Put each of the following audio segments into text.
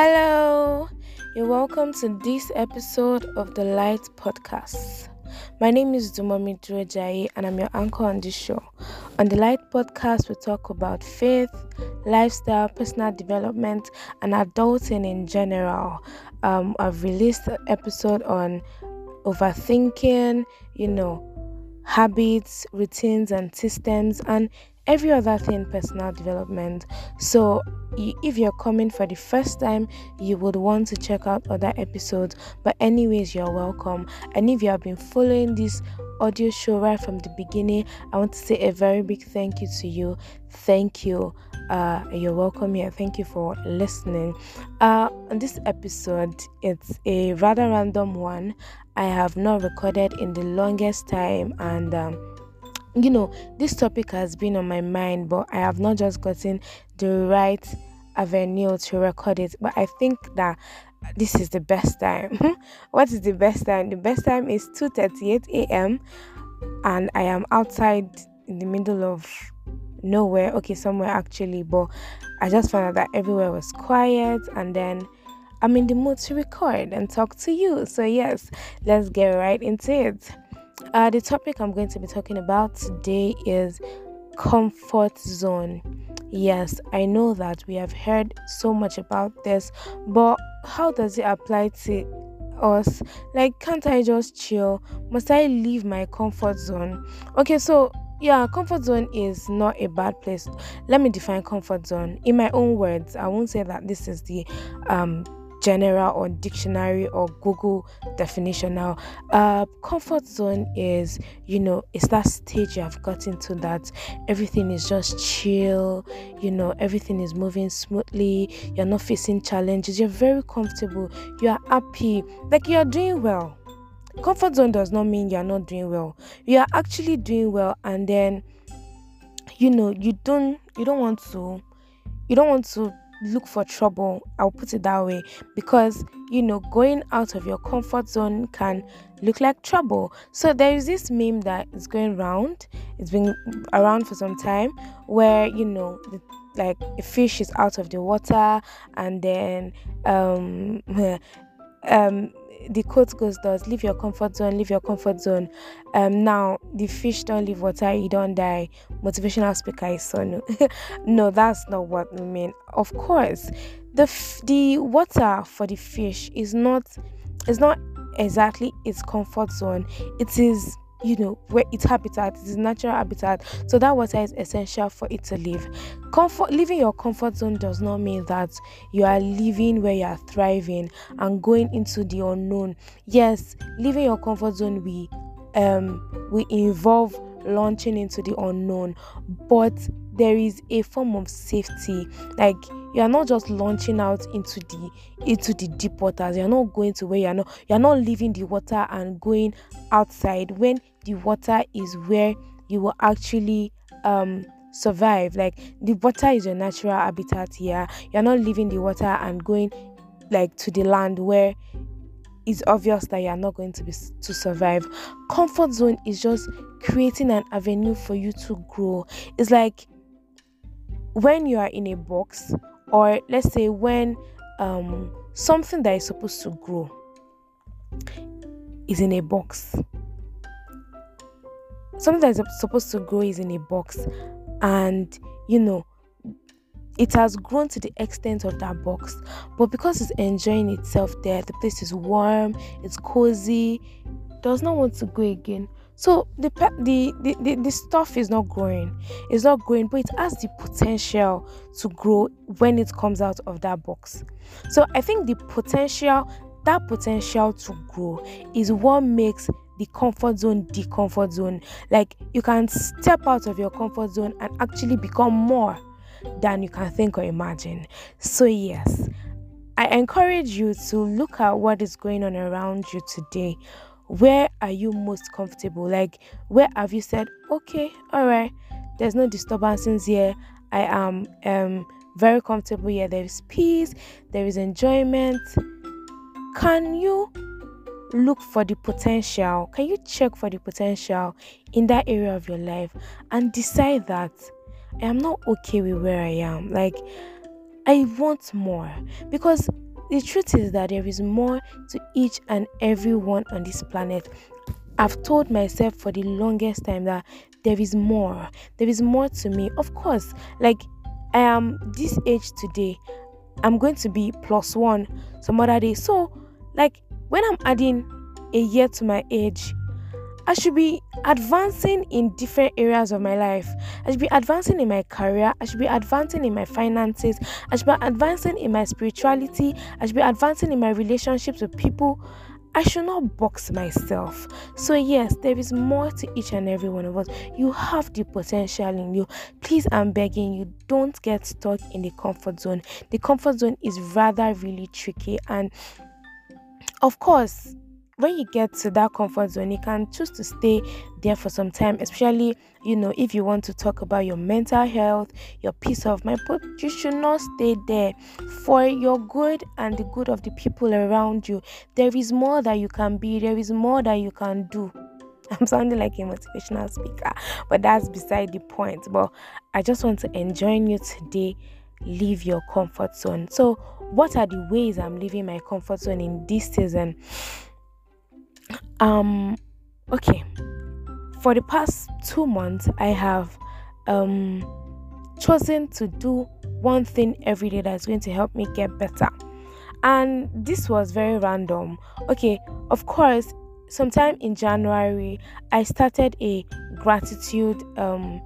Hello, you're welcome to this episode of the Light Podcast. My name is Dunmomi Duojayi and I'm your anchor on this show. On the Light Podcast, we talk about faith, lifestyle, personal development, and adulting in general. Um, I've released an episode on overthinking, you know, habits, routines, and systems, and every other thing personal development. So, if you're coming for the first time, you would want to check out other episodes. But, anyways, you're welcome. And if you have been following this audio show right from the beginning, I want to say a very big thank you to you. Thank you. Uh, you're welcome here. Thank you for listening. Uh, on this episode, it's a rather random one. I have not recorded in the longest time, and um, you know, this topic has been on my mind, but I have not just gotten the right avenue to record it. But I think that this is the best time. what is the best time? The best time is 2:38 a.m. and I am outside in the middle of nowhere. Okay, somewhere actually, but I just found out that everywhere was quiet and then I'm in the mood to record and talk to you. So yes, let's get right into it. Uh, the topic I'm going to be talking about today is comfort zone. Yes, I know that we have heard so much about this, but how does it apply to us? Like, can't I just chill? Must I leave my comfort zone? Okay, so yeah, comfort zone is not a bad place. Let me define comfort zone in my own words. I won't say that this is the um general or dictionary or Google definition now. Uh, comfort zone is, you know, it's that stage you have gotten to that everything is just chill, you know, everything is moving smoothly, you're not facing challenges, you're very comfortable, you are happy, like you're doing well. Comfort zone does not mean you're not doing well. You are actually doing well, and then, you know, you don't, you don't want to, you don't want to look for trouble. I'll put it that way because you know, going out of your comfort zone can look like trouble. So there is this meme that is going around. It's been around for some time where you know, the, like a fish is out of the water and then um um the quote goes does leave your comfort zone leave your comfort zone. Um now the fish don't leave water you don't die. Motivational speaker is so no no that's not what we mean. Of course the f- the water for the fish is not is not exactly its comfort zone. It is you know where its habitat its natural habitat. So that water is essential for it to live. Comfort leaving your comfort zone does not mean that you are living where you are thriving and going into the unknown. Yes leaving your comfort zone we um we involve launching into the unknown but there is a form of safety. Like you are not just launching out into the into the deep waters. You're not going to where you're not. You're not leaving the water and going outside when the water is where you will actually um survive. Like the water is your natural habitat here. You're not leaving the water and going like to the land where it's obvious that you're not going to be to survive. Comfort zone is just creating an avenue for you to grow. It's like when you are in a box or let's say when um, something that is supposed to grow is in a box. Something that is supposed to grow is in a box and you know it has grown to the extent of that box. But because it's enjoying itself there the place is warm it's cozy does not want to go again so the, the the, the the stuff is not growing. It's not growing but it has the potential to grow when it comes out of that box. So i think the potential that potential to grow is what makes the comfort zone the comfort zone. Like you can step out of your comfort zone and actually become more than you can think or imagine. So yes i encourage you to look at what is going on around you today where are you most comfortable? Like where have you said okay all right there's no disturbances here. I am um very comfortable here. There is peace. There is enjoyment. Can you look for the potential? Can you check for the potential in that area of your life and decide that i am not okay with where i am. Like i want more. Because the truth is that there is more to each and every one on this planet. I've told myself for the longest time that there is more. There is more to me. Of course, like I am this age today, I'm going to be plus one some other day. So, like when I'm adding a year to my age, I should be advancing in different areas of my life. I should be advancing in my career. I should be advancing in my finances. I should be advancing in my spirituality. I should be advancing in my relationships with people. I should not box myself. So, yes, there is more to each and every one of us. You have the potential in you. Please, I'm begging you, don't get stuck in the comfort zone. The comfort zone is rather really tricky. And of course, when you get to that comfort zone, you can choose to stay there for some time, especially, you know, if you want to talk about your mental health, your peace of mind, but you should not stay there for your good and the good of the people around you. There is more that you can be, there is more that you can do. I'm sounding like a motivational speaker, but that's beside the point. But I just want to enjoin you today leave your comfort zone. So, what are the ways I'm leaving my comfort zone in this season? Um okay. For the past two months i have um chosen to do one thing every day that's going to help me get better. And this was very random. Okay of course sometime in january i started a gratitude um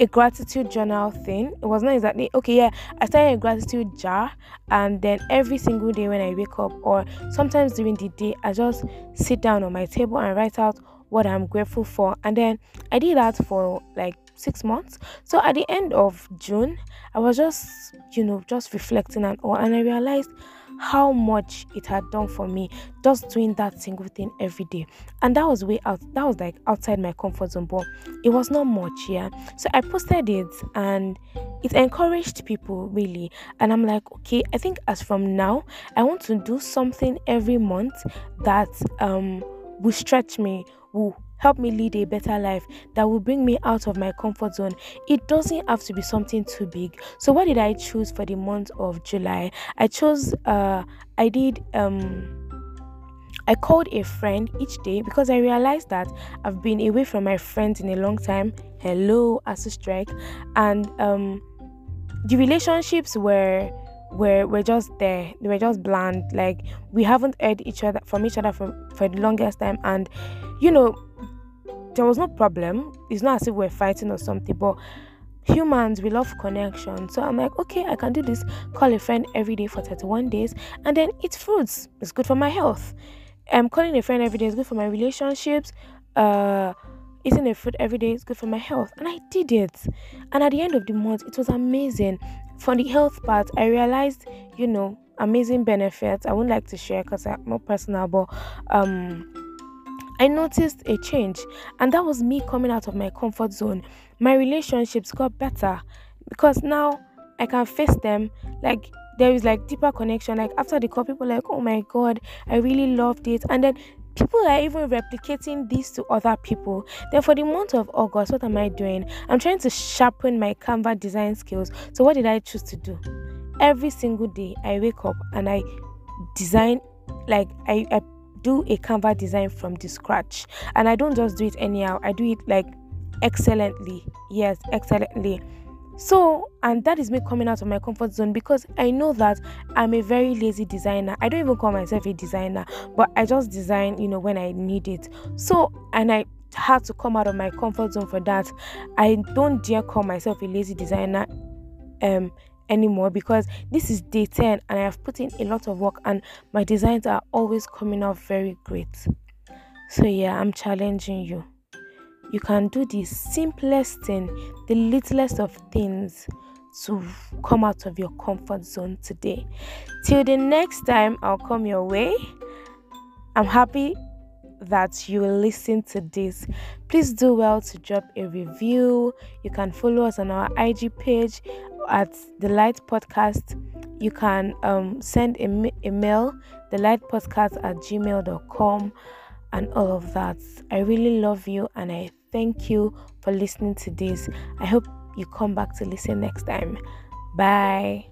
a gratitude journal thing. It was not exactly okay, yeah. I started a gratitude jar, and then every single day when I wake up, or sometimes during the day, I just sit down on my table and write out what I'm grateful for. And then I did that for like six months. So at the end of June, I was just, you know, just reflecting and all, and I realized how much it had done for me just doing that single thing every day. And that was way out, that was like outside my comfort zone, but it was not much, yeah. So I posted it and it encouraged people really. And I'm like, okay, I think as from now, I want to do something every month that um will stretch me, will help me lead a better life that will bring me out of my comfort zone. It doesn't have to be something too big. So what did I choose for the month of July? I chose uh I did um I called a friend each day because I realized that I've been away from my friends in a long time. Hello, ASU strike, and um, the relationships were were were just there. They were just bland. Like we haven't heard each other from each other for for the longest time, and you know there was no problem. It's not as if we're fighting or something, but humans we love connection. So I'm like, okay, I can do this. Call a friend every day for 31 days and then eat fruits. It's good for my health. I'm calling a friend every day is good for my relationships. Uh eating a fruit every day is good for my health. And I did it. And at the end of the month, it was amazing. For the health part, I realized, you know, amazing benefits. I wouldn't like to share because I'm not personal, but um I noticed a change, and that was me coming out of my comfort zone. My relationships got better because now I can face them like there is like deeper connection. Like after the call, people like, oh my god, I really loved it, and then people are even replicating this to other people. Then for the month of August, what am I doing? I'm trying to sharpen my Canva design skills. So what did I choose to do? Every single day, I wake up and I design like I, I do a Canva design from the scratch. And I don't just do it anyhow, I do it like excellently. Yes, excellently. So, and that is me coming out of my comfort zone because I know that I'm a very lazy designer. I don't even call myself a designer, but I just design, you know, when I need it. So, and I had to come out of my comfort zone for that. I don't dare call myself a lazy designer um anymore because this is day 10 and I have put in a lot of work and my designs are always coming out very great. So, yeah, I'm challenging you. You can do the simplest thing, the littlest of things to come out of your comfort zone today. Till the next time I'll come your way, I'm happy that you listen to this. Please do well to drop a review. You can follow us on our IG page at the Light Podcast. You can um, send a, a mail, the Light Podcast at gmail.com, and all of that. I really love you and I thank you for listening to this. I hope you come back to listen next time. Bye.